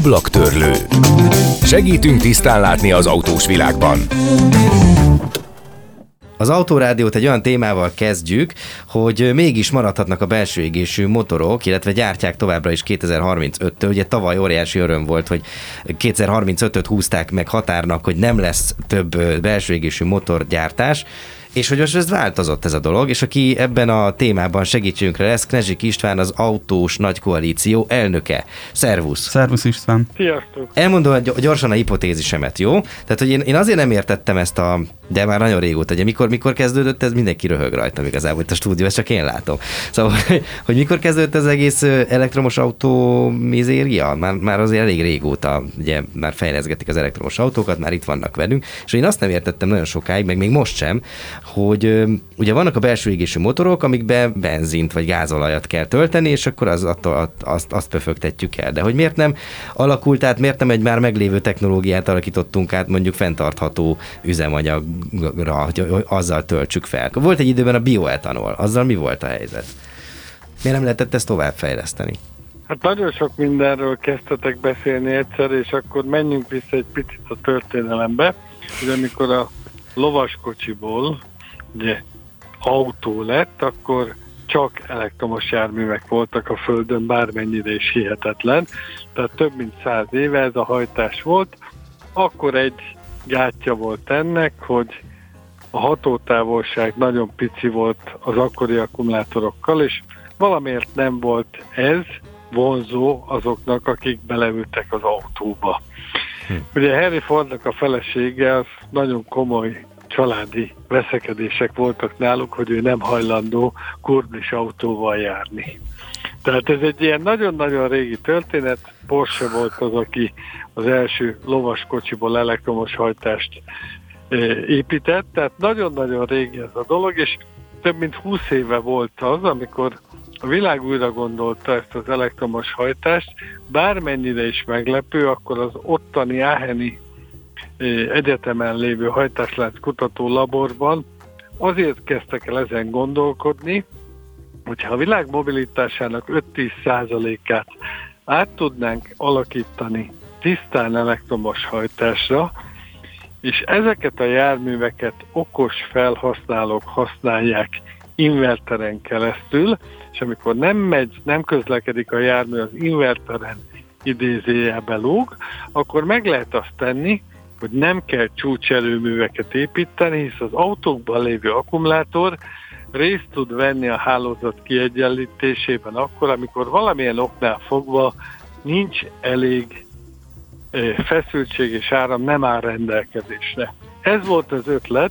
Ablaktörlő. Segítünk tisztán látni az autós világban. Az autórádiót egy olyan témával kezdjük, hogy mégis maradhatnak a belső égésű motorok, illetve gyártják továbbra is 2035-től. Ugye tavaly óriási öröm volt, hogy 2035-öt húzták meg határnak, hogy nem lesz több belső égésű motorgyártás. És hogy most ez változott ez a dolog, és aki ebben a témában segítségünkre lesz, Knezsik István, az Autós Nagy Koalíció elnöke. Szervusz! Szervusz István! Sziasztok! Elmondom gyorsan a hipotézisemet, jó? Tehát, hogy én, én azért nem értettem ezt a, de már nagyon régóta, ugye mikor, mikor kezdődött, ez mindenki röhög rajtam igazából itt a stúdió, ezt csak én látom. Szóval, hogy, hogy mikor kezdődött az egész elektromos autó mizéria? Már, már azért elég régóta, ugye már fejleszgetik az elektromos autókat, már itt vannak velünk, és én azt nem értettem nagyon sokáig, meg még most sem, hogy ugye vannak a belső égésű motorok, amikbe benzint vagy gázolajat kell tölteni, és akkor az, attól, azt, azt pöfögtetjük el. De hogy miért nem alakult át, miért nem egy már meglévő technológiát alakítottunk át mondjuk fenntartható üzemanyagra, hogy azzal töltsük fel. Volt egy időben a bioetanol, azzal mi volt a helyzet? Miért nem lehetett ezt továbbfejleszteni? Hát nagyon sok mindenről kezdtetek beszélni egyszer, és akkor menjünk vissza egy picit a történelembe, hogy amikor a lovaskocsiból ugye autó lett, akkor csak elektromos járművek voltak a Földön, bármennyire is hihetetlen. Tehát több mint száz éve ez a hajtás volt. Akkor egy gátja volt ennek, hogy a hatótávolság nagyon pici volt az akkori akkumulátorokkal, és valamiért nem volt ez vonzó azoknak, akik beleültek az autóba. Hm. Ugye Harry Fordnak a felesége az nagyon komoly családi veszekedések voltak náluk, hogy ő nem hajlandó kurdis autóval járni. Tehát ez egy ilyen nagyon-nagyon régi történet. Porsche volt az, aki az első lovaskocsiból elektromos hajtást e, épített, tehát nagyon-nagyon régi ez a dolog, és több mint 20 éve volt az, amikor a világ újra gondolta ezt az elektromos hajtást, bármennyire is meglepő, akkor az ottani Áheni egyetemen lévő hajtáslánc kutató laborban azért kezdtek el ezen gondolkodni, hogyha a világ mobilitásának 5-10 százalékát át tudnánk alakítani tisztán elektromos hajtásra, és ezeket a járműveket okos felhasználók használják inverteren keresztül, és amikor nem megy, nem közlekedik a jármű az inverteren idézőjelbe lóg, akkor meg lehet azt tenni, hogy nem kell csúcserőműveket építeni, hisz az autókban lévő akkumulátor részt tud venni a hálózat kiegyenlítésében akkor, amikor valamilyen oknál fogva nincs elég feszültség és áram nem áll rendelkezésre. Ez volt az ötlet,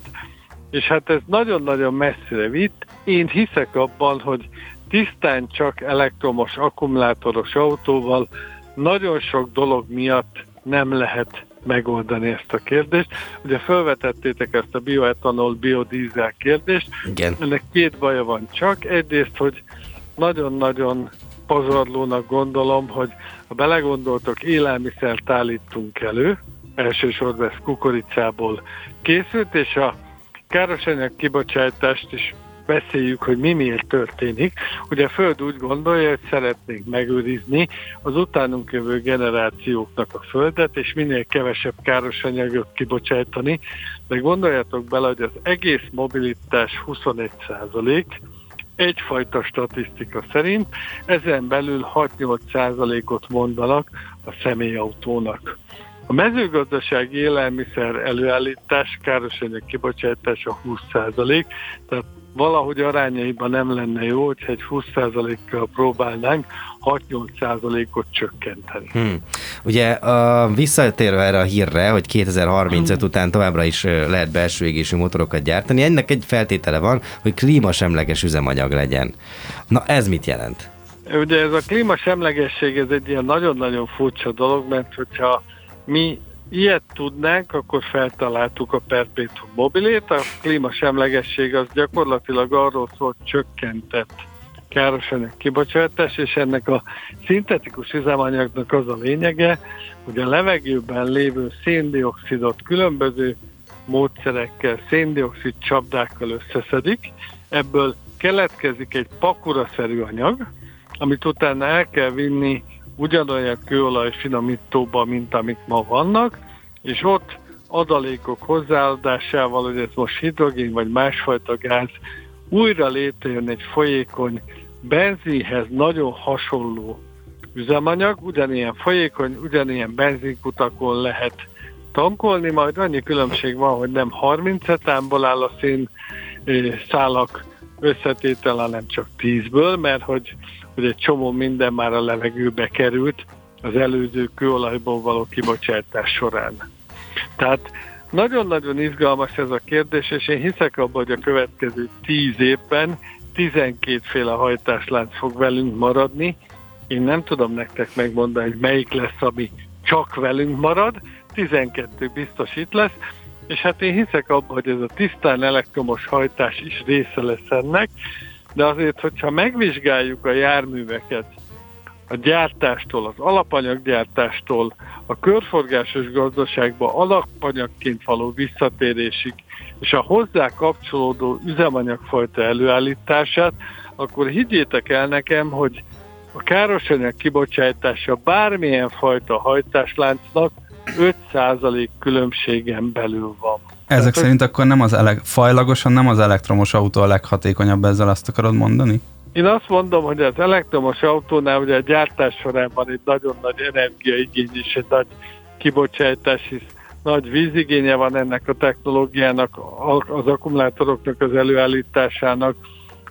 és hát ez nagyon-nagyon messzire vitt. Én hiszek abban, hogy tisztán csak elektromos akkumulátoros autóval nagyon sok dolog miatt nem lehet megoldani ezt a kérdést. Ugye felvetettétek ezt a bioetanol, biodízel kérdést. Igen. Ennek két baja van csak. Egyrészt, hogy nagyon-nagyon pazarlónak gondolom, hogy ha belegondoltok, élelmiszert állítunk elő, elsősorban ez kukoricából készült, és a károsanyag kibocsátást is beszéljük, hogy mi miért történik. Ugye a Föld úgy gondolja, hogy szeretnénk megőrizni az utánunk jövő generációknak a Földet, és minél kevesebb káros anyagot kibocsátani, de gondoljatok bele, hogy az egész mobilitás 21 százalék, egyfajta statisztika szerint, ezen belül 6-8 százalékot mondanak a személyautónak. A mezőgazdasági élelmiszer előállítás károsanyag kibocsátása 20%, tehát valahogy arányaiban nem lenne jó, hogyha egy 20%-kal próbálnánk 6-8%-ot csökkenteni. Hmm. Ugye a, visszatérve erre a hírre, hogy 2035 hmm. után továbbra is lehet belső égésű motorokat gyártani, ennek egy feltétele van, hogy klímasemleges üzemanyag legyen. Na ez mit jelent? Ugye ez a klímasemlegesség ez egy ilyen nagyon-nagyon furcsa dolog, mert hogyha mi ilyet tudnánk, akkor feltaláltuk a Perpetuum mobilét. A klímasemlegesség az gyakorlatilag arról szólt csökkentett károsanyag kibocsátás, és ennek a szintetikus üzemanyagnak az a lényege, hogy a levegőben lévő széndiokszidot különböző módszerekkel, széndiokszid csapdákkal összeszedik, ebből keletkezik egy pakuraszerű anyag, amit utána el kell vinni ugyanolyan kőolaj finomítóba, mint amik ma vannak, és ott adalékok hozzáadásával, hogy ez most hidrogén vagy másfajta gáz, újra létrejön egy folyékony, benzinhez nagyon hasonló üzemanyag, ugyanilyen folyékony, ugyanilyen benzinkutakon lehet tankolni, majd annyi különbség van, hogy nem 30 etánból áll a szén szálak összetétel, hanem csak 10-ből, mert hogy, hogy egy csomó minden már a levegőbe került az előző kőolajból való kibocsátás során. Tehát nagyon-nagyon izgalmas ez a kérdés, és én hiszek abban, hogy a következő 10 évben 12 féle hajtáslánc fog velünk maradni. Én nem tudom nektek megmondani, hogy melyik lesz, ami csak velünk marad, 12 biztos itt lesz, és hát én hiszek abban, hogy ez a tisztán elektromos hajtás is része lesz ennek, de azért, hogyha megvizsgáljuk a járműveket, a gyártástól, az alapanyaggyártástól, a körforgásos gazdaságba alapanyagként való visszatérésig, és a hozzá kapcsolódó üzemanyagfajta előállítását, akkor higgyétek el nekem, hogy a károsanyag kibocsátása bármilyen fajta hajtásláncnak 5% különbségen belül van. Ezek Tehát, szerint akkor nem az ele- fajlagosan nem az elektromos autó a leghatékonyabb, ezzel azt akarod mondani? Én azt mondom, hogy az elektromos autónál ugye a gyártás során van egy nagyon nagy energiaigény és egy nagy kibocsátás, hisz nagy vízigénye van ennek a technológiának, az akkumulátoroknak az előállításának,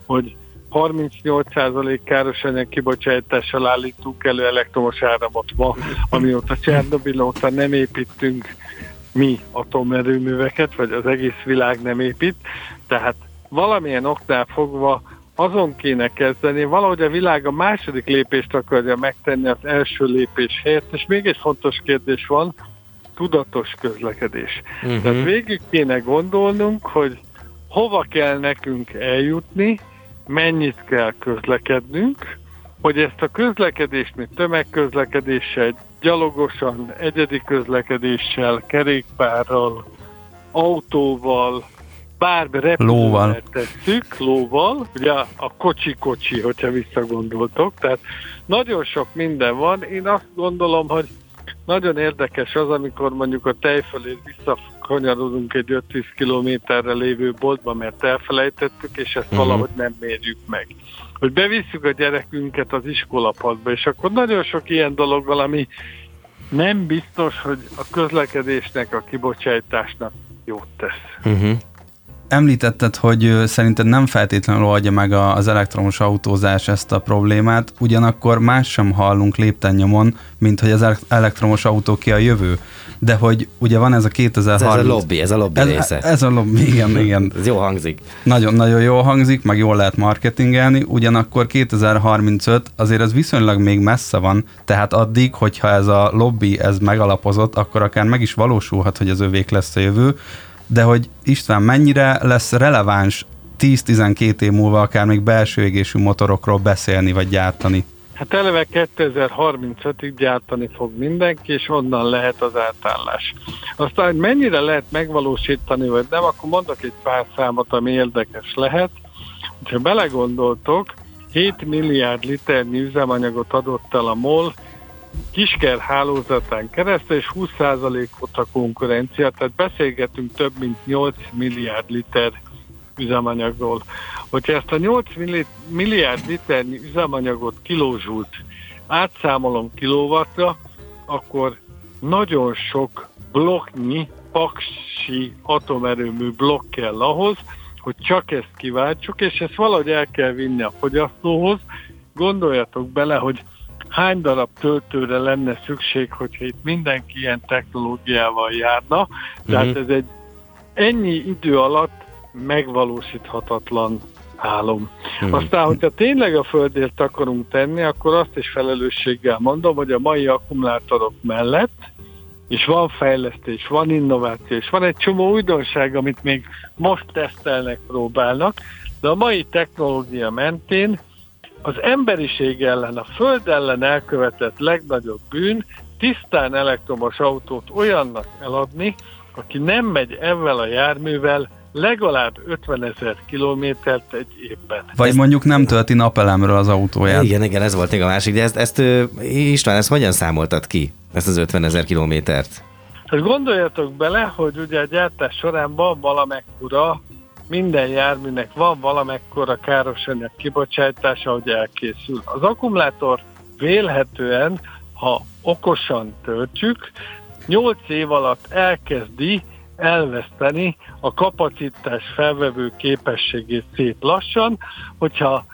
hogy 38% káros anyag kibocsátással állítunk elő elektromos áramot ma, amióta Csernobil óta nem építünk mi atomerőműveket, vagy az egész világ nem épít, tehát valamilyen oknál fogva azon kéne kezdeni, valahogy a világ a második lépést akarja megtenni az első lépés helyett, és még egy fontos kérdés van, tudatos közlekedés. Uh-huh. Tehát végig kéne gondolnunk, hogy hova kell nekünk eljutni, mennyit kell közlekednünk, hogy ezt a közlekedést, mint tömegközlekedéssel, gyalogosan, egyedi közlekedéssel, kerékpárral, autóval, bármi repülővel tesszük, lóval, ugye a kocsi-kocsi, hogyha visszagondoltok, tehát nagyon sok minden van. Én azt gondolom, hogy nagyon érdekes az, amikor mondjuk a tejfelé visszakanyarodunk egy 5-10 kilométerre lévő boltba, mert elfelejtettük, és ezt uh-huh. valahogy nem mérjük meg. Hogy bevisszük a gyerekünket az iskolapadba, és akkor nagyon sok ilyen dolog valami nem biztos, hogy a közlekedésnek, a kibocsátásnak jót tesz. Uh-huh. Említetted, hogy szerinted nem feltétlenül oldja meg az elektromos autózás ezt a problémát, ugyanakkor más sem hallunk lépten mint hogy az elektromos autó ki a jövő. De hogy ugye van ez a 2030... Ez, ez a lobby, ez a lobby ez, része. Ez a lobby, igen, igen. ez jó hangzik. Nagyon, nagyon jó hangzik, meg jól lehet marketingelni, ugyanakkor 2035 azért ez viszonylag még messze van, tehát addig, hogyha ez a lobby ez megalapozott, akkor akár meg is valósulhat, hogy az övék lesz a jövő, de hogy István mennyire lesz releváns 10-12 év múlva akár még belső égésű motorokról beszélni vagy gyártani? Hát eleve 2035-ig gyártani fog mindenki, és onnan lehet az átállás. Aztán, hogy mennyire lehet megvalósítani, vagy nem, akkor mondok egy pár számot, ami érdekes lehet. Ha belegondoltok, 7 milliárd liternyi üzemanyagot adott el a MOL kisker hálózatán keresztül, és 20%-ot a konkurencia, tehát beszélgetünk több mint 8 milliárd liter üzemanyagról. Hogyha ezt a 8 milliárd liternyi üzemanyagot kilózsult átszámolom kilówattra, akkor nagyon sok blokknyi paksi atomerőmű blokk kell ahhoz, hogy csak ezt kiváltsuk, és ezt valahogy el kell vinni a fogyasztóhoz. Gondoljatok bele, hogy hány darab töltőre lenne szükség, hogyha itt mindenki ilyen technológiával járna. Tehát uh-huh. ez egy ennyi idő alatt megvalósíthatatlan álom. Hmm. Aztán, hogyha tényleg a földért akarunk tenni, akkor azt is felelősséggel mondom, hogy a mai akkumulátorok mellett és van fejlesztés, van innováció, és van egy csomó újdonság, amit még most tesztelnek, próbálnak, de a mai technológia mentén az emberiség ellen, a föld ellen elkövetett legnagyobb bűn tisztán elektromos autót olyannak eladni, aki nem megy ezzel a járművel legalább 50 ezer kilométert egy évben. Vagy mondjuk nem tölti napelemről az autóját. Igen, igen, ez volt még a másik, de ezt, ezt István, ezt hogyan számoltad ki, ezt az 50 ezer kilométert? Hát gondoljatok bele, hogy ugye a gyártás során van valamekkora, minden járműnek van valamekkora károsanyag kibocsátása, hogy elkészül. Az akkumulátor vélhetően, ha okosan töltjük, 8 év alatt elkezdi elveszteni a kapacitás felvevő képességét szép lassan, hogyha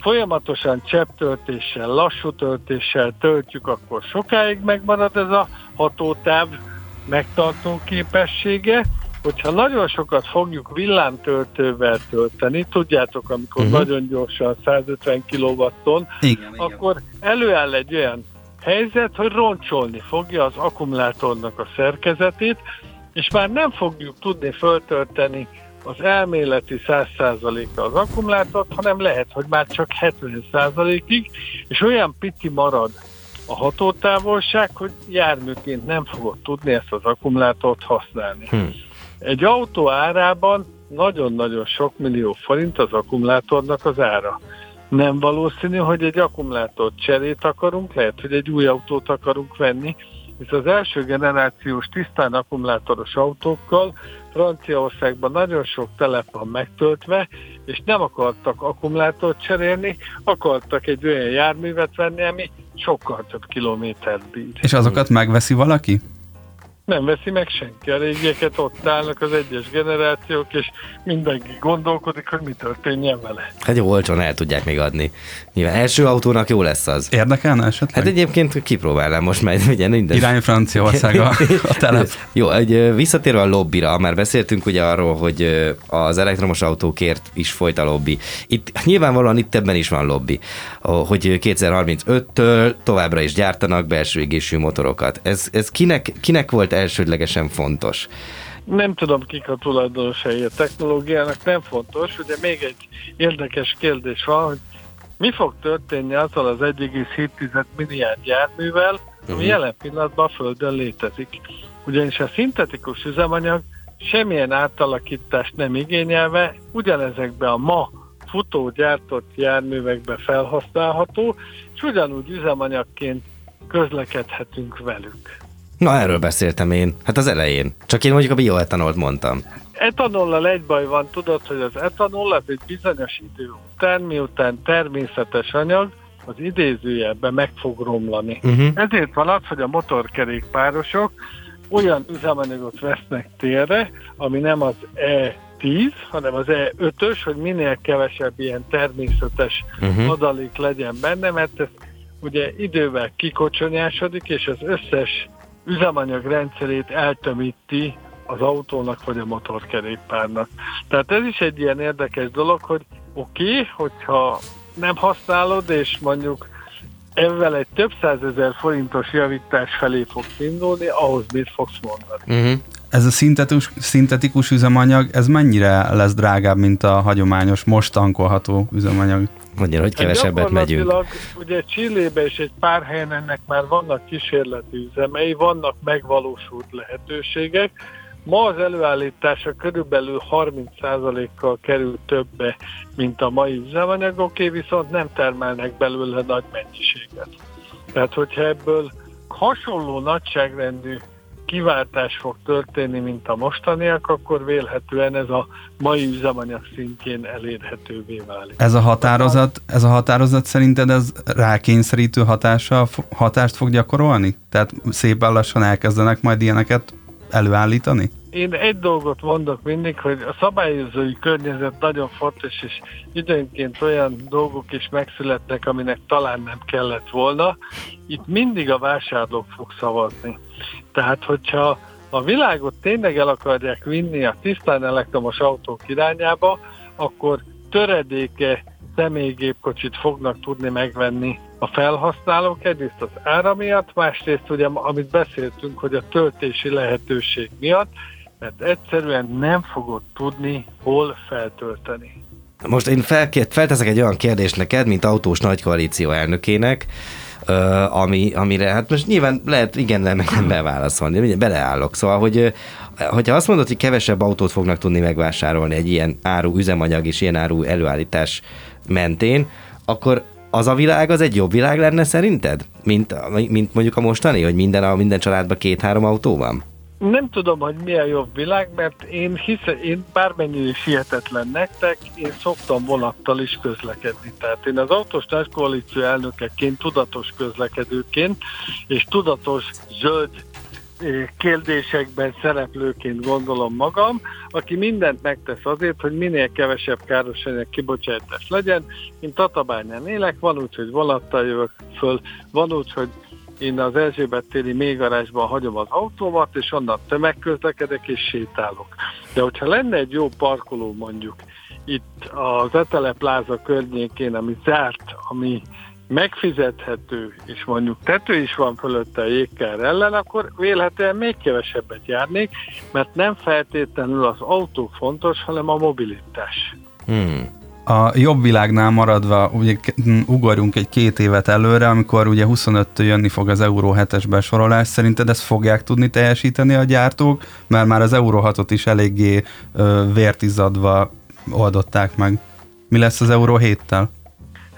folyamatosan csepptöltéssel, lassú töltéssel töltjük, akkor sokáig megmarad ez a hatótáv megtartó képessége, hogyha nagyon sokat fogjuk villámtöltővel tölteni, tudjátok, amikor uh-huh. nagyon gyorsan 150 kW-on, akkor igen. előáll egy olyan helyzet, hogy roncsolni fogja az akkumulátornak a szerkezetét, és már nem fogjuk tudni föltölteni az elméleti 100%-a az akkumulátort, hanem lehet, hogy már csak 70%-ig, és olyan pici marad a hatótávolság, hogy járműként nem fogod tudni ezt az akkumulátort használni. Hmm. Egy autó árában nagyon-nagyon sok millió forint az akkumulátornak az ára. Nem valószínű, hogy egy akkumulátor cserét akarunk, lehet, hogy egy új autót akarunk venni, hisz az első generációs tisztán akkumulátoros autókkal Franciaországban nagyon sok telep van megtöltve, és nem akartak akkumulátort cserélni, akartak egy olyan járművet venni, ami sokkal több kilométert bír. És azokat megveszi valaki? Nem veszi meg senki. A régieket ott állnak az egyes generációk, és mindenki gondolkodik, hogy mi történjen vele. Hát jó, olcsón el tudják még adni. Nyilván első autónak jó lesz az. Érdekelne esetleg? Hát egyébként kipróbálnám most majd, ugye minden. Irány Franciaország a, a telep. jó, egy, visszatérve a lobbira, már beszéltünk ugye arról, hogy az elektromos autókért is folyt a lobby. Itt nyilvánvalóan itt ebben is van lobby, hogy 2035-től továbbra is gyártanak belső égésű motorokat. Ez, ez kinek, kinek volt elsődlegesen fontos? Nem tudom, kik a tulajdonosai a technológiának, nem fontos. Ugye még egy érdekes kérdés van, hogy mi fog történni azzal az 1,7 milliárd járművel, ami uh-huh. jelen pillanatban a Földön létezik. Ugyanis a szintetikus üzemanyag semmilyen átalakítást nem igényelve, ugyanezekben a ma futó gyártott járművekben felhasználható, és ugyanúgy üzemanyagként közlekedhetünk velük. Na, erről beszéltem én. Hát az elején. Csak én mondjuk a bioetanolt mondtam. Etanollal egy baj van, tudod, hogy az etanol az egy bizonyos idő után, miután természetes anyag, az idézőjelben meg fog romlani. Uh-huh. Ezért van az, hogy a motorkerékpárosok olyan üzemanyagot vesznek térre, ami nem az E10, hanem az E5-ös, hogy minél kevesebb ilyen természetes uh-huh. adalék legyen benne, mert ez ugye idővel kikocsonyásodik, és az összes üzemanyag rendszerét eltömíti az autónak vagy a motorkerékpárnak. Tehát ez is egy ilyen érdekes dolog, hogy oké, okay, hogyha nem használod, és mondjuk ezzel egy több százezer forintos javítás felé fogsz indulni, ahhoz mit fogsz mondani. Uh-huh. Ez a szintetikus, szintetikus üzemanyag, ez mennyire lesz drágább, mint a hagyományos, most tankolható üzemanyag? Mondja, hogy kevesebbet megyünk. Ugye Csillébe és egy pár helyen ennek már vannak kísérleti üzemei, vannak megvalósult lehetőségek. Ma az előállítása körülbelül 30%-kal kerül többe, mint a mai üzemanyagoké, viszont nem termelnek belőle nagy mennyiséget. Tehát, hogyha ebből hasonló nagyságrendű kiváltás fog történni, mint a mostaniak, akkor vélhetően ez a mai üzemanyag szintjén elérhetővé válik. Ez a határozat, ez a határozat szerinted ez rákényszerítő hatása, hatást fog gyakorolni? Tehát szépen lassan elkezdenek majd ilyeneket előállítani? Én egy dolgot mondok mindig, hogy a szabályozói környezet nagyon fontos, és időnként olyan dolgok is megszületnek, aminek talán nem kellett volna. Itt mindig a vásárlók fog szavazni. Tehát, hogyha a világot tényleg el akarják vinni a tisztán elektromos autók irányába, akkor töredéke személygépkocsit fognak tudni megvenni a felhasználók, egyrészt az ára miatt, másrészt ugye, amit beszéltünk, hogy a töltési lehetőség miatt, mert egyszerűen nem fogod tudni hol feltölteni. Most én felkért, felteszek egy olyan kérdést neked, mint autós nagykoalíció elnökének, ami, amire hát most nyilván lehet igen, nem, nem beválaszolni, beleállok. Szóval, hogy hogyha azt mondod, hogy kevesebb autót fognak tudni megvásárolni egy ilyen áru üzemanyag és ilyen áru előállítás mentén, akkor az a világ az egy jobb világ lenne szerinted? Mint, mint mondjuk a mostani, hogy minden, a, minden családban két-három autó van? Nem tudom, hogy mi a jobb világ, mert én hiszem, én bármennyire is hihetetlen nektek, én szoktam vonattal is közlekedni. Tehát én az autós koalíció elnökeként, tudatos közlekedőként és tudatos zöld eh, kérdésekben szereplőként gondolom magam, aki mindent megtesz azért, hogy minél kevesebb károsanyag kibocsátás legyen. Én Tatabányán élek, van úgy, hogy vonattal jövök föl, van úgy, hogy én az Erzsébet téri mélygarázsban hagyom az autómat, és onnan tömegközlekedek és sétálok. De hogyha lenne egy jó parkoló mondjuk itt az Etele Pláza környékén, ami zárt, ami megfizethető, és mondjuk tető is van fölötte a jégkár ellen, akkor vélhetően még kevesebbet járnék, mert nem feltétlenül az autó fontos, hanem a mobilitás. Hmm a jobb világnál maradva ugye ugorjunk egy két évet előre, amikor ugye 25-től jönni fog az Euró 7-es besorolás. Szerinted ezt fogják tudni teljesíteni a gyártók? Mert már az Euró 6-ot is eléggé ö, vértizadva oldották meg. Mi lesz az Euró 7-tel?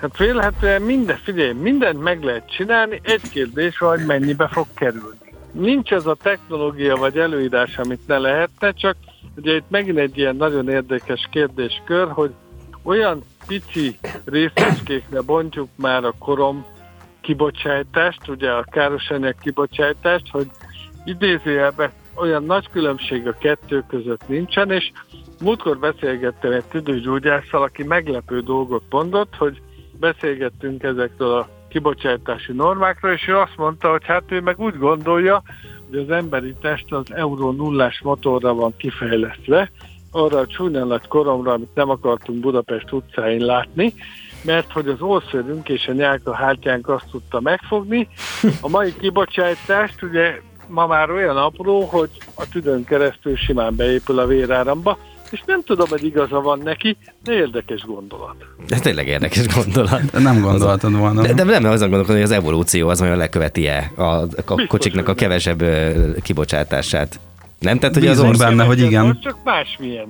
Hát vélhetően minden, figyelj, mindent meg lehet csinálni, egy kérdés hogy mennyibe fog kerülni. Nincs az a technológia vagy előírás, amit ne lehetne, csak ugye itt megint egy ilyen nagyon érdekes kérdéskör, hogy olyan pici részecskékre bontjuk már a korom kibocsátást, ugye a károsanyag kibocsátást, hogy idézőjelben olyan nagy különbség a kettő között nincsen, és múltkor beszélgettem egy tüdőgyógyásszal, aki meglepő dolgot mondott, hogy beszélgettünk ezekről a kibocsátási normákról, és ő azt mondta, hogy hát ő meg úgy gondolja, hogy az emberi test az euró nullás motorra van kifejlesztve, arra a csúnyán nagy koromra, amit nem akartunk Budapest utcáin látni, mert hogy az ószörünk és a nyálka hátjánk azt tudta megfogni. A mai kibocsátást ugye ma már olyan apró, hogy a tüdőn keresztül simán beépül a véráramba, és nem tudom, hogy igaza van neki, de érdekes gondolat. Ez tényleg érdekes gondolat. De nem gondolhatod volna. De, de nem azon gondolkodom, hogy az evolúció az olyan leköveti-e a, a kocsiknak a kevesebb kibocsátását. Nem? Tehát, hogy az benne, hogy igen. Csak másmilyen.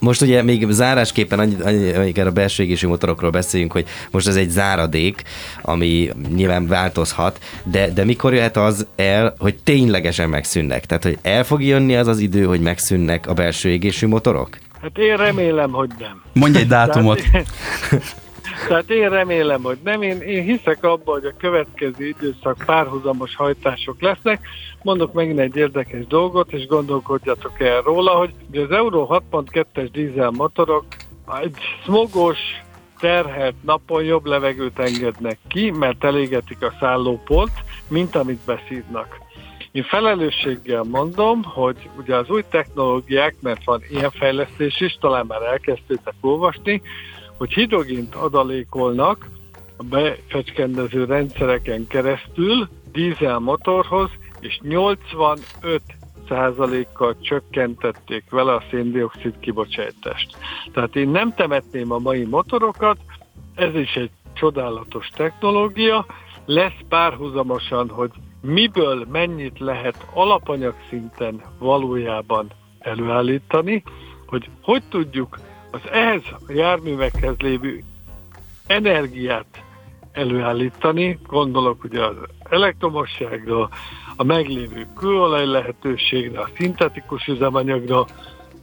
Most ugye még zárásképpen annyi, a belső égési motorokról beszéljünk, hogy most ez egy záradék, ami nyilván változhat, de, de mikor jöhet az el, hogy ténylegesen megszűnnek? Tehát, hogy el fog jönni az az idő, hogy megszűnnek a belső égésű motorok? Hát én remélem, hogy nem. Mondj egy dátumot. Tehát én remélem, hogy nem. Én, én hiszek abban, hogy a következő időszak párhuzamos hajtások lesznek. Mondok megint egy érdekes dolgot, és gondolkodjatok el róla, hogy az Euro 6.2-es dízel motorok egy smogos, terhelt napon jobb levegőt engednek ki, mert elégetik a szállópolt, mint amit beszívnak. Én felelősséggel mondom, hogy ugye az új technológiák, mert van ilyen fejlesztés is, talán már elkezdtétek olvasni, hogy hidrogént adalékolnak a befecskendező rendszereken keresztül dízel motorhoz, és 85 százalékkal csökkentették vele a széndiokszid kibocsátást. Tehát én nem temetném a mai motorokat, ez is egy csodálatos technológia, lesz párhuzamosan, hogy miből mennyit lehet alapanyag szinten valójában előállítani, hogy hogy tudjuk az ehhez a járművekhez lévő energiát előállítani, gondolok ugye az elektromosságra, a meglévő kőolaj lehetőségre, a szintetikus üzemanyagra,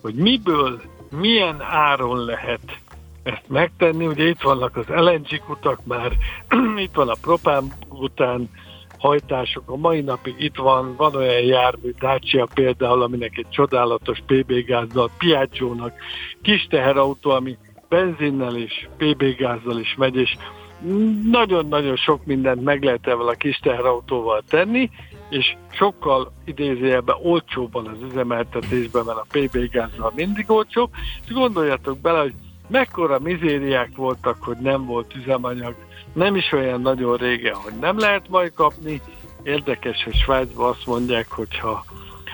hogy miből, milyen áron lehet ezt megtenni. Ugye itt vannak az LNG kutak már, itt van a propán után, hajtások. A mai napig itt van, van olyan jármű, Dacia például, aminek egy csodálatos PB gázzal, Piaggio-nak, kis teherautó, ami benzinnel és PB gázzal is megy, és nagyon-nagyon sok mindent meg lehet evel a kis teherautóval tenni, és sokkal idézőjelben olcsóbban az üzemeltetésben, mert a PB gázzal mindig olcsóbb, és gondoljatok bele, hogy mekkora mizériák voltak, hogy nem volt üzemanyag, nem is olyan nagyon régen, hogy nem lehet majd kapni. Érdekes, hogy Svájcban azt mondják, hogy ha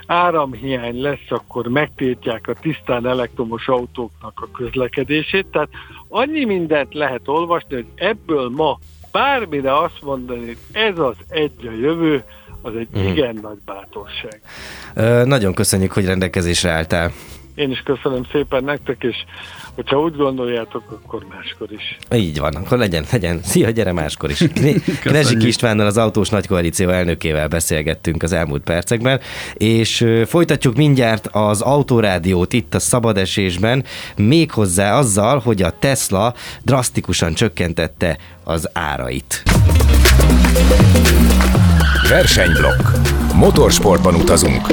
áramhiány lesz, akkor megtiltják a tisztán elektromos autóknak a közlekedését. Tehát annyi mindent lehet olvasni, hogy ebből ma bármire azt mondani, hogy ez az egy a jövő, az egy mm. igen nagy bátorság. Ö, nagyon köszönjük, hogy rendelkezésre álltál. Én is köszönöm szépen nektek, és hogyha úgy gondoljátok, akkor máskor is. Így van, akkor legyen, legyen. Szia, gyere máskor is. Knezsik Istvánnal, az Autós Nagykoalíció elnökével beszélgettünk az elmúlt percekben, és folytatjuk mindjárt az Autórádiót itt a szabadesésben, méghozzá azzal, hogy a Tesla drasztikusan csökkentette az árait. Versenyblokk. Motorsportban utazunk.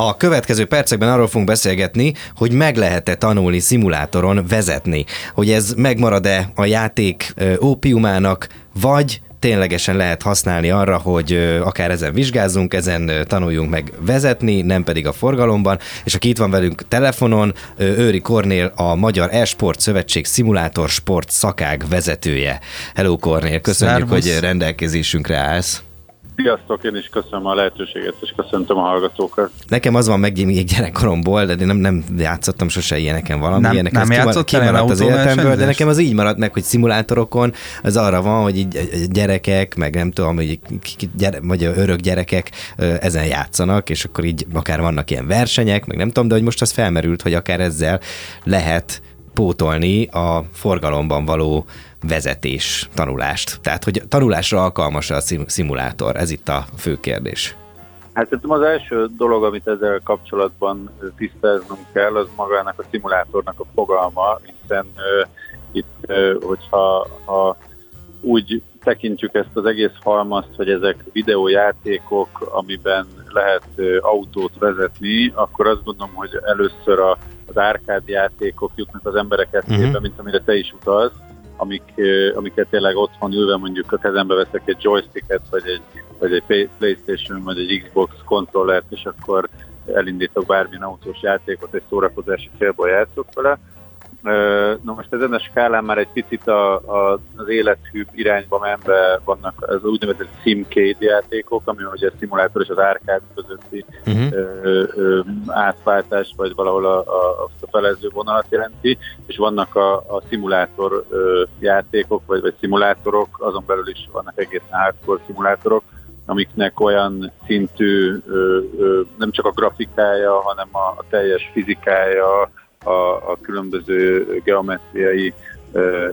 A következő percekben arról fogunk beszélgetni, hogy meg lehet-e tanulni szimulátoron vezetni. Hogy ez megmarad-e a játék ópiumának, vagy ténylegesen lehet használni arra, hogy akár ezen vizsgázzunk, ezen tanuljunk meg vezetni, nem pedig a forgalomban. És aki itt van velünk telefonon, Őri Kornél, a Magyar Esport Szövetség Szimulátor Sport szakág vezetője. Hello Kornél, köszönjük, Szervusz. hogy rendelkezésünkre állsz. Sziasztok, én is köszönöm a lehetőséget, és köszöntöm a hallgatókat. Nekem az van meg még gyerekkoromból, de nem, nem játszottam sosem ilyeneken valami. Nem, Ilyenek nem játszott kimaradt az életemből, de nekem az így maradt meg, hogy szimulátorokon az arra van, hogy így gyerekek, meg nem tudom, hogy gyere, vagy örök gyerekek ezen játszanak, és akkor így akár vannak ilyen versenyek, meg nem tudom, de hogy most az felmerült, hogy akár ezzel lehet pótolni a forgalomban való vezetés, tanulást. Tehát, hogy tanulásra alkalmas a szimulátor, ez itt a fő kérdés. Hát szerintem az első dolog, amit ezzel kapcsolatban tisztáznunk kell, az magának a szimulátornak a fogalma, hiszen uh, itt, uh, hogyha ha úgy tekintjük ezt az egész halmazt, hogy ezek videójátékok, amiben lehet uh, autót vezetni, akkor azt gondolom, hogy először a, az árkád játékok jutnak az emberek eszébe, uh-huh. mint amire te is utalsz, amik, amiket tényleg otthon ülve mondjuk a kezembe veszek egy joysticket, vagy egy, vagy egy Playstation, vagy egy Xbox kontrollert, és akkor elindítok bármilyen autós játékot, egy szórakozási célból játszok vele, Na most ezen a skálán már egy picit a, a, az élethűbb irányba menve vannak az úgynevezett simcade játékok, ami ugye a szimulátor és az árkád közötti uh-huh. ö, ö, átváltás, vagy valahol a, a, a felező vonalat jelenti, és vannak a, a szimulátor ö, játékok, vagy, vagy szimulátorok, azon belül is vannak egészen hardcore szimulátorok, amiknek olyan szintű ö, ö, nem csak a grafikája, hanem a, a teljes fizikája, a, a különböző geometriai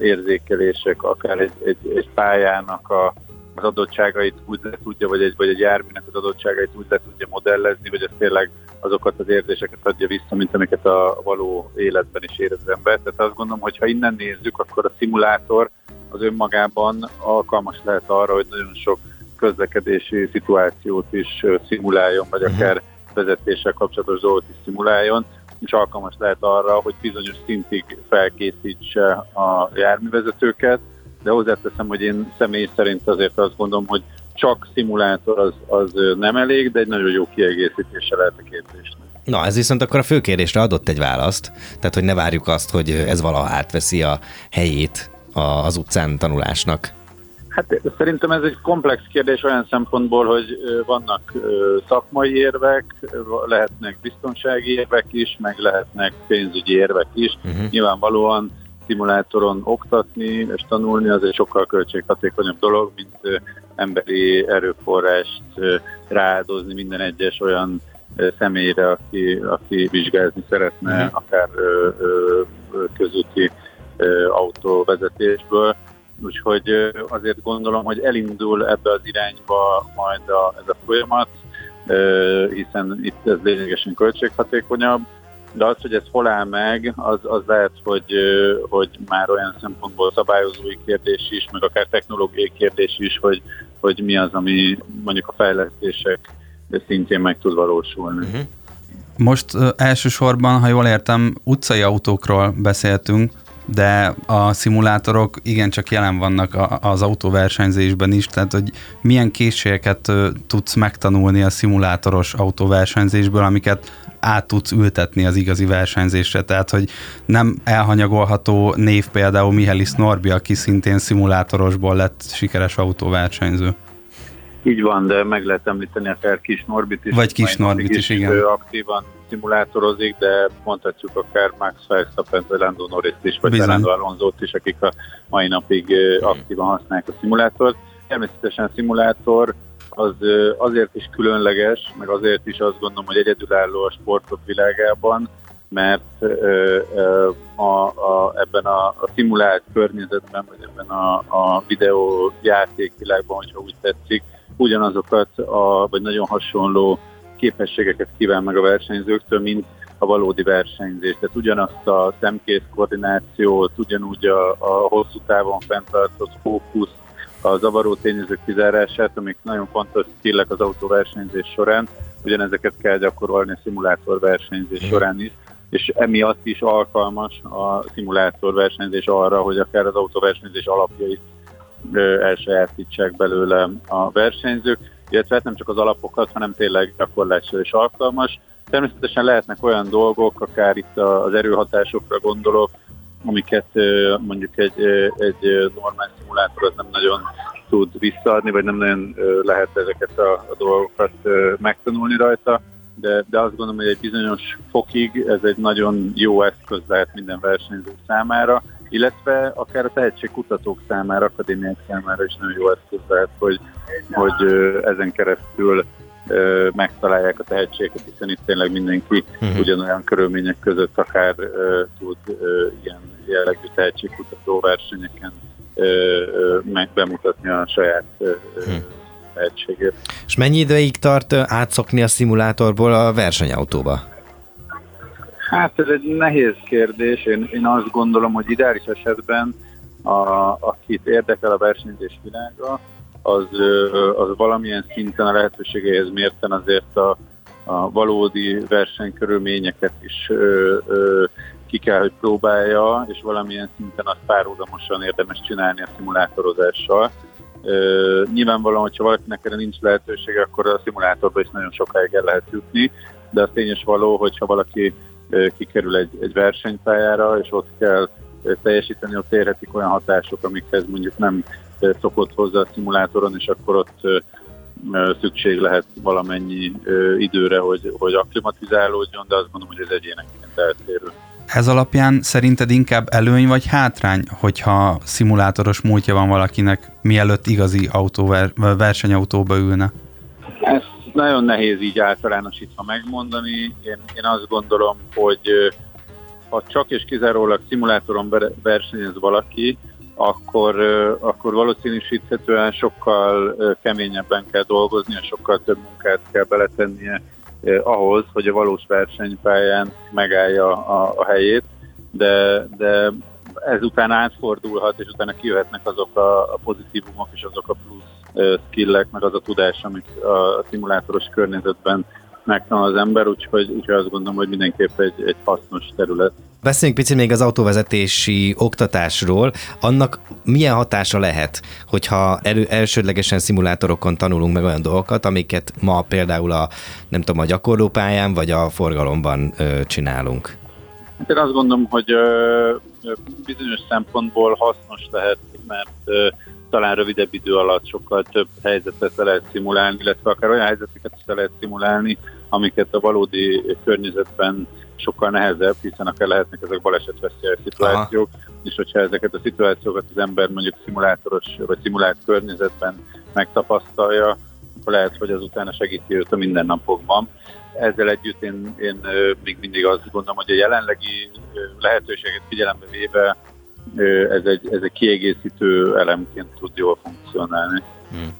érzékelések, akár egy, egy, egy pályának a, az adottságait úgy le tudja, vagy egy, vagy egy járműnek az adottságait úgy le tudja modellezni, vagy ez tényleg azokat az érzéseket adja vissza, mint amiket a való életben is érez az ember. Tehát azt gondolom, hogy ha innen nézzük, akkor a szimulátor az önmagában alkalmas lehet arra, hogy nagyon sok közlekedési szituációt is szimuláljon, vagy mhm. akár vezetéssel kapcsolatos dolgot is szimuláljon is alkalmas lehet arra, hogy bizonyos szintig felkészítse a járművezetőket, de hozzáteszem, hogy én személy szerint azért azt gondolom, hogy csak szimulátor az, az nem elég, de egy nagyon jó kiegészítése lehet a képzésnek. Na, ez viszont akkor a fő kérdésre adott egy választ, tehát hogy ne várjuk azt, hogy ez valaha átveszi a helyét az utcán tanulásnak. Hát szerintem ez egy komplex kérdés olyan szempontból, hogy vannak szakmai érvek, lehetnek biztonsági érvek is, meg lehetnek pénzügyi érvek is. Uh-huh. Nyilvánvalóan szimulátoron oktatni és tanulni az egy sokkal költséghatékonyabb dolog, mint emberi erőforrást rááldozni minden egyes olyan személyre, aki, aki vizsgázni szeretne, uh-huh. akár közúti autóvezetésből. Úgyhogy azért gondolom, hogy elindul ebbe az irányba majd a, ez a folyamat, hiszen itt ez lényegesen költséghatékonyabb, de az, hogy ez hol áll meg, az, az lehet, hogy, hogy már olyan szempontból szabályozói kérdés is, meg akár technológiai kérdés is, hogy, hogy mi az, ami mondjuk a fejlesztések szintjén meg tud valósulni. Most uh, elsősorban, ha jól értem, utcai autókról beszéltünk, de a szimulátorok igencsak jelen vannak az autóversenyzésben is, tehát hogy milyen készségeket tudsz megtanulni a szimulátoros autóversenyzésből, amiket át tudsz ültetni az igazi versenyzésre. Tehát, hogy nem elhanyagolható név például Mihelis Norbi, aki szintén szimulátorosból lett sikeres autóversenyző. Így van, de meg lehet említeni akár Kis Norbit is. Vagy Kis Norbit is, igen. Ő aktívan szimulátorozik, de mondhatjuk akár Max Verstappen, vagy Lando Norris is, vagy Fernando alonso is, akik a mai napig aktívan használják a szimulátort. Természetesen a szimulátor az azért is különleges, meg azért is azt gondolom, hogy egyedülálló a sportok világában, mert a, a, ebben a, a szimulált környezetben, vagy ebben a, a videójáték világban, hogyha úgy tetszik, ugyanazokat, a, vagy nagyon hasonló képességeket kíván meg a versenyzőktől, mint a valódi versenyzés. Tehát ugyanazt a szemkész koordinációt, ugyanúgy a, a hosszú távon fenntartott fókusz, a zavaró tényezők kizárását, amik nagyon fontos skillek az autóversenyzés során, ugyanezeket kell gyakorolni a szimulátor versenyzés mhm. során is, és emiatt is alkalmas a szimulátor versenyzés arra, hogy akár az autóversenyzés alapjait elsajátítsák belőle a versenyzők, illetve hát nem csak az alapokat, hanem tényleg gyakorlásra is alkalmas. Természetesen lehetnek olyan dolgok, akár itt az erőhatásokra gondolok, amiket mondjuk egy, egy normál szimulátor az nem nagyon tud visszaadni, vagy nem nagyon lehet ezeket a, a dolgokat megtanulni rajta, de, de azt gondolom, hogy egy bizonyos fokig ez egy nagyon jó eszköz lehet minden versenyző számára, illetve akár a tehetségkutatók számára, akadémiák számára is nagyon jó eszköz lehet, hogy, hogy ezen keresztül megtalálják a tehetséget, hiszen itt tényleg mindenki uh-huh. ugyanolyan körülmények között akár tud ilyen jellegű tehetségkutató versenyeken meg bemutatni a saját uh-huh. tehetségét. És mennyi ideig tart átszokni a szimulátorból a versenyautóba? Hát ez egy nehéz kérdés. Én, én azt gondolom, hogy ideális esetben a, akit érdekel a versenyzés világa, az, az valamilyen szinten a lehetőségeihez mérten azért a, a valódi versenykörülményeket is ö, ö, ki kell, hogy próbálja, és valamilyen szinten azt párhuzamosan érdemes csinálni a szimulátorozással. Ö, nyilvánvalóan, hogyha valakinek erre nincs lehetősége, akkor a szimulátorban is nagyon sokáig el lehet jutni, de az tényes való, hogyha valaki kikerül egy, egy versenypályára, és ott kell teljesíteni, ott érhetik olyan hatások, amikhez mondjuk nem szokott hozzá a szimulátoron, és akkor ott szükség lehet valamennyi időre, hogy, hogy akklimatizálódjon, de azt gondolom, hogy ez egyénenként eltérő. Ez alapján szerinted inkább előny vagy hátrány, hogyha szimulátoros múltja van valakinek, mielőtt igazi autóver, versenyautóba ülne? Ezt nagyon nehéz így általánosítva megmondani. Én, én azt gondolom, hogy ha csak és kizárólag szimulátoron versenyez valaki, akkor, akkor valószínűsíthetően sokkal keményebben kell dolgozni, és sokkal több munkát kell beletennie ahhoz, hogy a valós versenypályán megállja a, a helyét, de, de ezután átfordulhat, és utána kijöhetnek azok a, a pozitívumok és azok a plusz skillek, meg az a tudás, amit a szimulátoros környezetben megtanul az ember, úgyhogy, úgyhogy azt gondolom, hogy mindenképp egy, egy hasznos terület. Beszéljünk picit még az autóvezetési oktatásról. Annak milyen hatása lehet, hogyha elő, elsődlegesen szimulátorokon tanulunk meg olyan dolgokat, amiket ma például a, nem tudom, a gyakorlópályán vagy a forgalomban ö, csinálunk? Hát én azt gondolom, hogy ö, bizonyos szempontból hasznos lehet, mert ö, talán rövidebb idő alatt sokkal több helyzetet le lehet szimulálni, illetve akár olyan helyzeteket is le lehet szimulálni, amiket a valódi környezetben sokkal nehezebb, hiszen akár lehetnek ezek balesetveszélyes szituációk, Aha. és hogyha ezeket a szituációkat az ember mondjuk szimulátoros vagy szimulált környezetben megtapasztalja, akkor lehet, hogy azután segíti őt a mindennapokban. Ezzel együtt én, én még mindig azt gondolom, hogy a jelenlegi lehetőséget figyelembe véve ez egy, ez egy kiegészítő elemként tud jól funkcionálni. Hmm.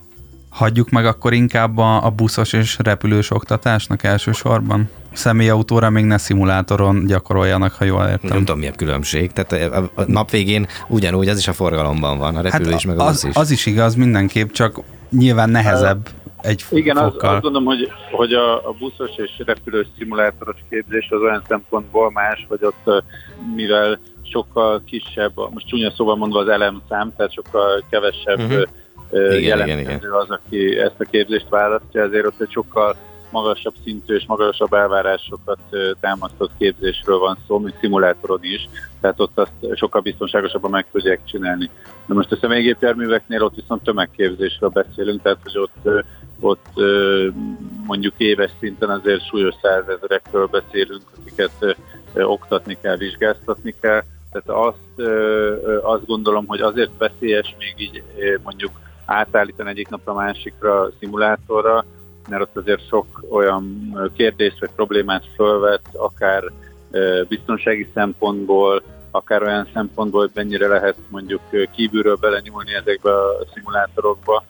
Hagyjuk meg akkor inkább a, a buszos és repülős oktatásnak elsősorban? Személyautóra még ne szimulátoron gyakoroljanak, ha jól értem. Nem tudom, mi a különbség. Tehát a, a nap végén ugyanúgy, az is a forgalomban van, a repülő hát is, meg az, az is. Az is igaz, mindenképp, csak nyilván nehezebb egy Igen, fokkal. azt, azt gondolom, hogy, hogy a, a buszos és repülős szimulátoros képzés az olyan szempontból más, hogy ott mivel sokkal kisebb, most csúnya szóval mondva az elemszám, tehát sokkal kevesebb uh-huh. Igen, igen, jelentkező az, aki ezt a képzést választja, ezért ott egy sokkal magasabb szintű és magasabb elvárásokat támasztott képzésről van szó, mint szimulátoron is, tehát ott azt sokkal biztonságosabban meg tudják csinálni. De most a személygépjárműveknél ott viszont tömegképzésről beszélünk, tehát hogy ott, ott mondjuk éves szinten azért súlyos százezerekről beszélünk, akiket oktatni kell, vizsgáztatni kell, tehát azt, azt gondolom, hogy azért veszélyes még így mondjuk átállítani egyik napra másikra szimulátorra, mert ott azért sok olyan ö, kérdést vagy problémát fölvet, akár biztonsági szempontból, akár olyan szempontból, hogy mennyire lehet mondjuk kívülről belenyúlni ezekbe a szimulátorokba,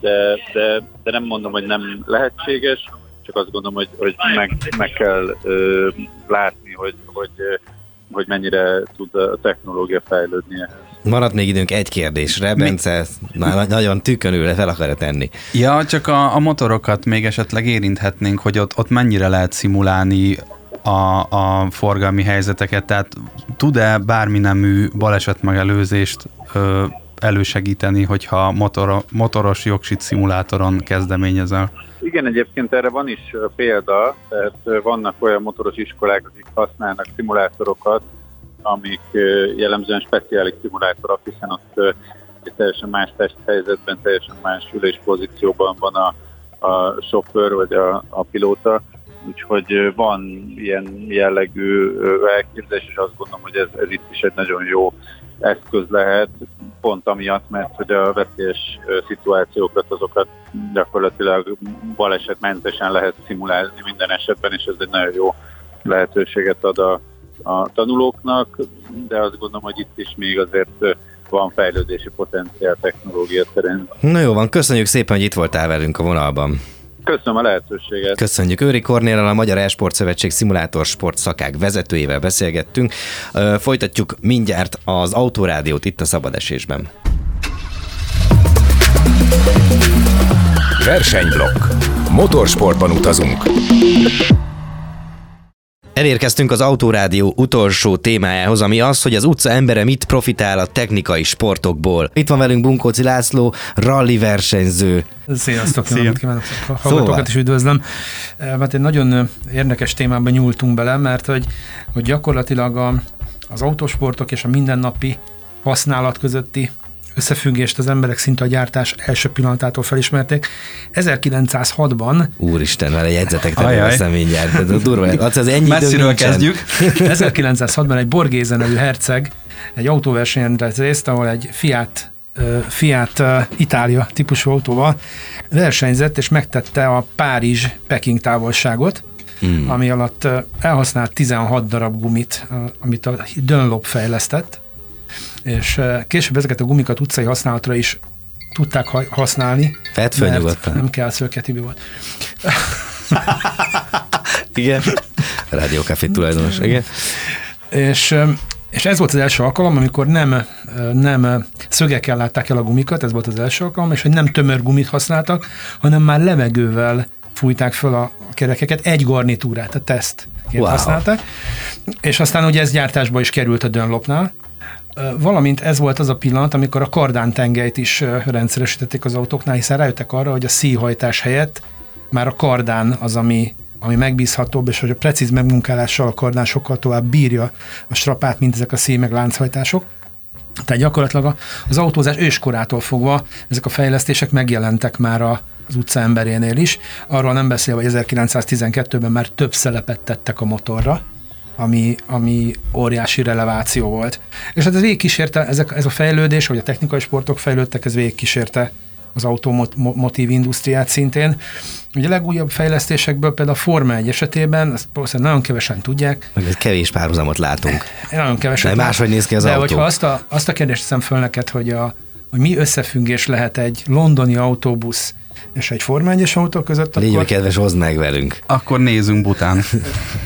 de, de, de nem mondom, hogy nem lehetséges, csak azt gondolom, hogy, hogy meg, meg kell ö, látni, hogy, hogy, hogy mennyire tud a technológia fejlődni ehhez. Maradt még időnk egy kérdésre, Bence már nagyon tükönül fel akarja tenni. Ja, csak a, a motorokat még esetleg érinthetnénk, hogy ott, ott mennyire lehet szimulálni a, a forgalmi helyzeteket, tehát tud-e bármi nemű baleset megelőzést ö, elősegíteni, hogyha motor, motoros jogsit szimulátoron kezdeményezel? Igen, egyébként erre van is példa, tehát vannak olyan motoros iskolák, akik használnak szimulátorokat, amik jellemzően speciális szimulátorok, hiszen ott egy teljesen más testhelyzetben, teljesen más üléspozícióban van a, a sofőr vagy a, a pilóta, úgyhogy van ilyen jellegű elképzelés, és azt gondolom, hogy ez, ez itt is egy nagyon jó eszköz lehet, pont amiatt, mert hogy a veszélyes szituációkat, azokat gyakorlatilag balesetmentesen lehet szimulálni minden esetben, és ez egy nagyon jó lehetőséget ad a, a tanulóknak, de azt gondolom, hogy itt is még azért van fejlődési potenciál technológia terén. Na jó van, köszönjük szépen, hogy itt voltál velünk a vonalban. Köszönöm a lehetőséget. Köszönjük. Őri Kornéllal, a Magyar Esport Szövetség szimulátor sport szakák vezetőjével beszélgettünk. Folytatjuk mindjárt az Autórádiót itt a Szabad Esésben. Versenyblokk. Motorsportban utazunk. Elérkeztünk az Autórádió utolsó témájához, ami az, hogy az utca embere mit profitál a technikai sportokból. Itt van velünk Bunkóci László, rally versenyző. Sziasztok, Szia. Kívánok! A hallgatókat Szóval. is üdvözlöm. Eh, Mert egy nagyon ö, érdekes témába nyúltunk bele, mert hogy, hogy gyakorlatilag a, az autósportok és a mindennapi használat közötti összefüggést az emberek szinte a gyártás első pillanatától felismerték. 1906-ban Úristen, vele jegyzetek Ajaj. veszem mindjárt. Ez a durva. Az, az ennyi Messziről kezdjük. 1906-ban egy Borgéze nevű herceg egy autóversenyen vett részt, ahol egy Fiat, Fiat Itália típusú autóval versenyzett, és megtette a Párizs-Peking távolságot, mm. ami alatt elhasznált 16 darab gumit, amit a Dunlop fejlesztett, és ö, később ezeket a gumikat utcai használatra is tudták ha- használni. Vedd nyugodtan. Nem kell, Szőke Tibi volt. Igen. Rádió Café tulajdonos. Igen. És, ö, és ez volt az első alkalom, amikor nem, ö, nem szögekkel látták el a gumikat, ez volt az első alkalom, és hogy nem tömör gumit használtak, hanem már levegővel fújták föl a kerekeket, egy garnitúrát, a teszt Wow. használták, és aztán ugye ez gyártásba is került a Dunlopnál, Ö, valamint ez volt az a pillanat, amikor a kardán tengelyt is rendszeresítették az autóknál, hiszen rájöttek arra, hogy a szíhajtás helyett már a kardán az, ami, ami megbízhatóbb, és hogy a precíz megmunkálással a kardán sokkal tovább bírja a strapát, mint ezek a szíj meg lánchajtások. Tehát gyakorlatilag az autózás őskorától fogva ezek a fejlesztések megjelentek már a, az utca emberénél is. Arról nem beszélve, hogy 1912-ben már több szelepet tettek a motorra, ami, ami óriási releváció volt. És hát ez végigkísérte, ezek, ez a fejlődés, hogy a technikai sportok fejlődtek, ez végigkísérte az automotív industriát szintén. Ugye a legújabb fejlesztésekből például a Forma 1 esetében, ezt valószínűleg nagyon kevesen tudják, egy kevés párhuzamot látunk. nagyon keveset. De máshogy néz ki az De autó. hogyha azt a, azt a kérdést teszem föl neked, hogy, a, hogy mi összefüggés lehet egy londoni autóbusz és egy Forma 1 autó között, Légy akkor kedves, hozd meg velünk. Akkor nézzünk Bután.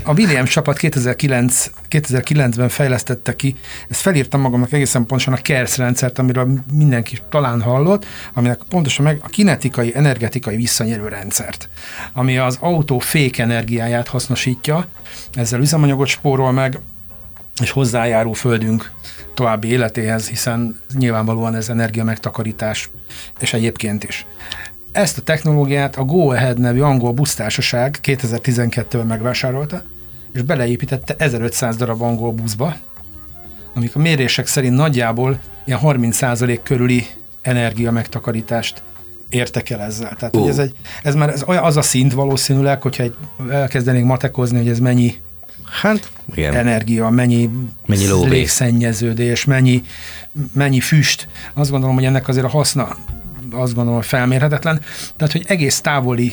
a Williams csapat 2009, 2009-ben fejlesztette ki, ezt felírtam magamnak egészen pontosan a KERS rendszert, amiről mindenki talán hallott, aminek pontosan meg a kinetikai, energetikai visszanyerő rendszert, ami az autó fék energiáját hasznosítja, ezzel üzemanyagot spórol meg, és hozzájárul földünk további életéhez, hiszen nyilvánvalóan ez energia megtakarítás, és egyébként is. Ezt a technológiát a Go Ahead nevű angol busztársaság 2012-ben megvásárolta, és beleépítette 1500 darab angol buszba, amik a mérések szerint nagyjából ilyen 30% körüli energia megtakarítást értek el ezzel. Tehát, Ó. hogy ez, egy, ez már ez az a szint valószínűleg, hogyha egy, elkezdenénk matekozni, hogy ez mennyi Hát, igen. energia, mennyi, Mennyi lóvé. légszennyeződés, mennyi, mennyi füst. Azt gondolom, hogy ennek azért a haszna azt gondolom, felmérhetetlen. Tehát, hogy egész távoli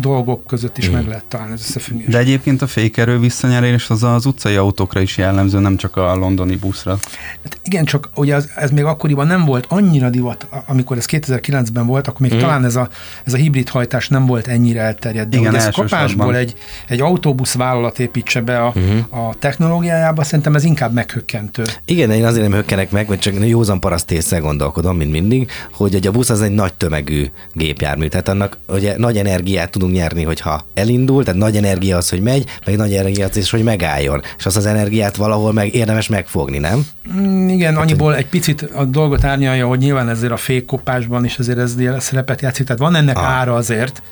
dolgok között is meg lehet találni az összefüggés. De egyébként a fékerő visszanyerés az az utcai autókra is jellemző, nem csak a londoni buszra. Hát igen, csak ugye az, ez még akkoriban nem volt annyira divat, amikor ez 2009-ben volt, akkor még mm. talán ez a, ez a hibrid hajtás nem volt ennyire elterjedt. De Igen, ez kapásból egy, egy autóbusz vállalat építse be a, mm. a technológiájába, szerintem ez inkább meghökkentő. Igen, én azért nem hökkenek meg, vagy csak józan paraszt észre gondolkodom, mint mindig, hogy ugye a busz az egy nagy tömegű gépjármű, tehát annak ugye nagy energiát tudunk nyerni, hogyha elindul, tehát nagy energia az, hogy megy, meg nagy energia az is, hogy megálljon. És azt az energiát valahol meg érdemes megfogni, nem? Mm, igen, annyiból egy picit a dolgot árnyalja, hogy nyilván ezért a fékkopásban is azért ez szerepet játszik, tehát van ennek Ah. ára azért,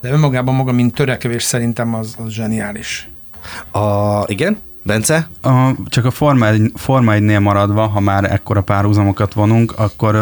de önmagában maga, mint törekvés szerintem az, az zseniális. A, igen? Bence? A, csak a Forma, 1, Forma 1-nél maradva, ha már ekkora párhuzamokat vonunk, akkor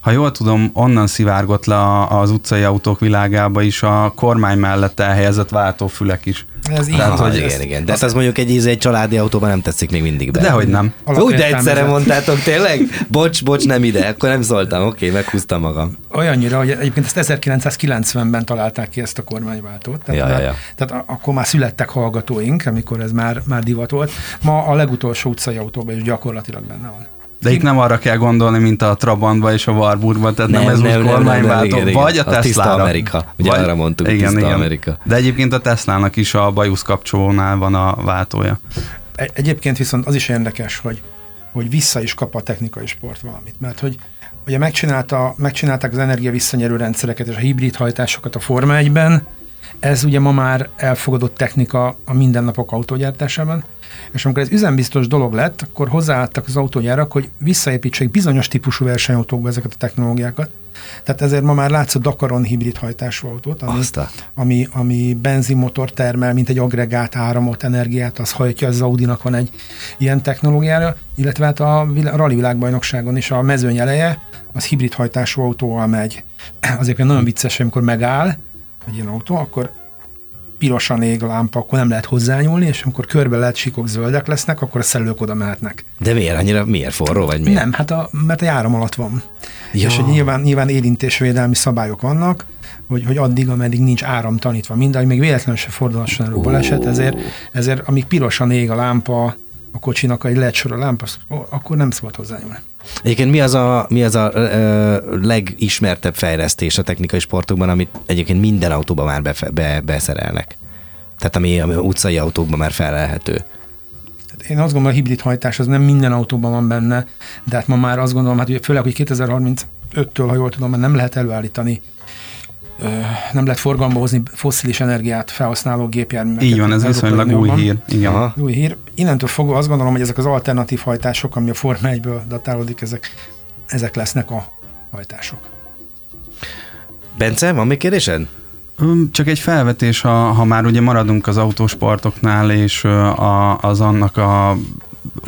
ha jól tudom, onnan szivárgott le az utcai autók világába is a kormány mellett elhelyezett váltófülek is. Ez így Tehát, hogy igen, igen. De hát az mondjuk egy, egy családi autóban nem tetszik még mindig be. Dehogy nem. Úgy, de egyszerre mondtátok, tényleg? Bocs, bocs, nem ide. Akkor nem szóltam, oké, meghúztam magam. Olyannyira, hogy egyébként ezt 1990-ben találták ki ezt a kormányváltót. Tehát, Ja, már, ja, ja. tehát akkor már születtek hallgatóink, amikor ez már, már divat volt. Ma a legutolsó utcai autóban is gyakorlatilag benne van. De itt nem arra kell gondolni, mint a Trabantba és a Warburgba, tehát nem, nem ez most kormányváltó, igen, vagy a igen. A tiszta. Amerika. Ugye arra mondtuk, tiszta Amerika. De egyébként a Teslának is a bajusz kapcsolónál van a váltója. Egy- Egyébként viszont az is érdekes, hogy, hogy vissza is kap a technikai sport valamit, mert hogy ugye megcsinálta, megcsinálták az energia visszanyerő rendszereket és a hibrid hajtásokat a Forma 1-ben, ez ugye ma már elfogadott technika a mindennapok autógyártásában, és amikor ez üzembiztos dolog lett, akkor hozzáálltak az autógyárak, hogy visszaépítsék bizonyos típusú versenyautókba ezeket a technológiákat. Tehát ezért ma már látsz a Dakaron hibrid hajtású autót, ami, ami, ami benzinmotor termel, mint egy agregát áramot, energiát, az hajtja, az Audinak van egy ilyen technológiára, illetve hát a rally világbajnokságon is a mezőny eleje, az hibrid hajtású autóval megy. Azért nagyon vicces, amikor megáll egy ilyen autó, akkor pirosan ég a lámpa, akkor nem lehet hozzányúlni, és amikor körbe lehet sikok zöldek lesznek, akkor a szellők oda mehetnek. De miért? Annyira miért forró, vagy miért? Nem, hát a, mert a járam alatt van. Ja. És hogy nyilván, nyilván érintésvédelmi szabályok vannak, hogy, hogy addig, ameddig nincs áram tanítva minden, hogy még véletlenül se fordulhasson elő baleset, ezért, ezért amíg pirosan ég a lámpa, a kocsinak egy LED sor a lámpa, akkor nem szabad hozzányúlni. Egyébként mi az a, mi az a ö, legismertebb fejlesztés a technikai sportokban, amit egyébként minden autóban már befe, be, beszerelnek? Tehát ami, ami utcai autókban már felelhető. Hát Én azt gondolom, a hibrid hajtás az nem minden autóban van benne, de hát ma már azt gondolom, hát ugye főleg, hogy 2035-től, ha jól tudom, már nem lehet előállítani nem lehet forgalomba hozni fosszilis energiát felhasználó gépjárműveket. Így van, ez viszonylag új hír. Igen. Aha. Új hír. Innentől fogva azt gondolom, hogy ezek az alternatív hajtások, ami a Forma 1-ből datálódik, ezek, ezek lesznek a hajtások. Bence, van még kérdésed? Öm, Csak egy felvetés, ha, ha már ugye maradunk az autósportoknál, és a, az annak a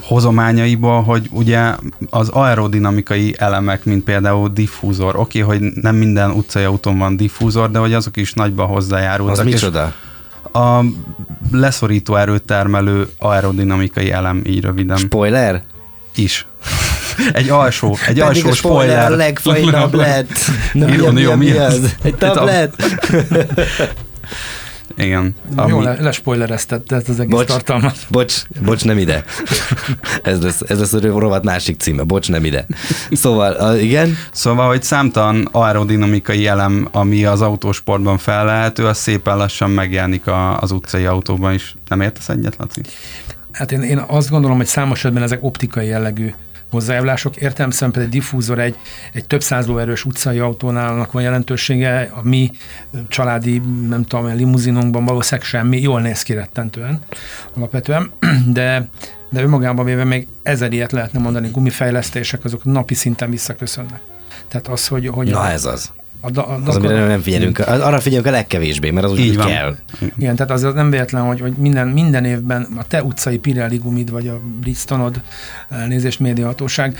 hozományaiból, hogy ugye az aerodinamikai elemek, mint például diffúzor, oké, hogy nem minden utcai autón van diffúzor, de hogy azok is nagyban hozzájárultak. Az micsoda? A leszorító erőt termelő aerodinamikai elem, így röviden Spoiler? is. Egy alsó, egy Pedig alsó a spoiler a spoiler. legfajnabb lett. Na, mi, jó, mi, mi mi az? Egy Egy tab- tablet? Igen. Ami... Jól le, lespoilerezted tehát az egész Bocs. tartalmat. Bocs, bocs, nem ide. Ez lesz, ez lesz a rovat másik címe. Bocs, nem ide. Szóval, igen, Szóval, hogy számtalan aerodinamikai elem, ami az autósportban felelhető, az szépen lassan megjelenik a, az utcai autóban is. Nem értesz egyet, Laci? Hát én, én azt gondolom, hogy számos esetben ezek optikai jellegű hozzájárulások. Értelemszerűen egy diffúzor egy, egy több száz lóerős utcai autónál annak van jelentősége, a mi családi, nem tudom, limuzinunkban valószínűleg semmi, jól néz ki rettentően alapvetően, de de önmagában véve még ezer ilyet lehetne mondani, gumifejlesztések, azok napi szinten visszaköszönnek. Tehát az, hogy... hogy Na ez az. A, da, a az, amire nem figyelünk, arra figyelünk a legkevésbé, mert az úgy, Így van. kell. Igen, tehát az nem véletlen, hogy, hogy minden, minden évben a te utcai Pirelli gumid, vagy a Bridgestonod, elnézést médiahatóság.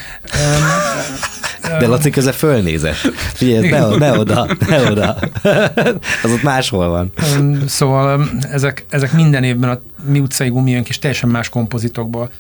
De Laci közben fölnézett. Figyelj, ne, ne oda, ne oda. az ott máshol van. Szóval ezek, ezek minden évben a mi utcai gumijönk is teljesen más kompozitokból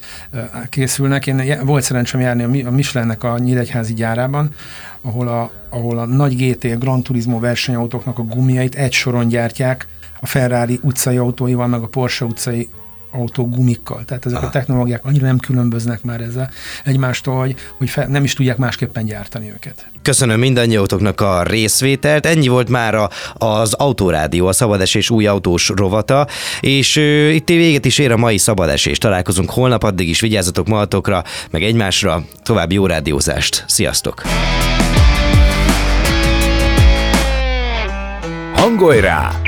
készülnek. Én volt szerencsém járni a Mi- a Michelinnek a Nyíregyházi gyárában, ahol a, ahol a nagy GT Gran Turismo versenyautóknak a gumiait egy soron gyártják a Ferrari utcai autóival, meg a Porsche utcai autó gumikkal. Tehát ezek a technológiák annyira nem különböznek már ezzel egymástól, hogy, hogy fe, nem is tudják másképpen gyártani őket. Köszönöm mindannyiótoknak a részvételt. Ennyi volt már a, az Autórádió, a Szabadesés új autós rovata, és ö, itt véget is ér a mai Szabadesés. Találkozunk holnap, addig is vigyázzatok magatokra, meg egymásra. További jó rádiózást. Sziasztok! Hangolj rá!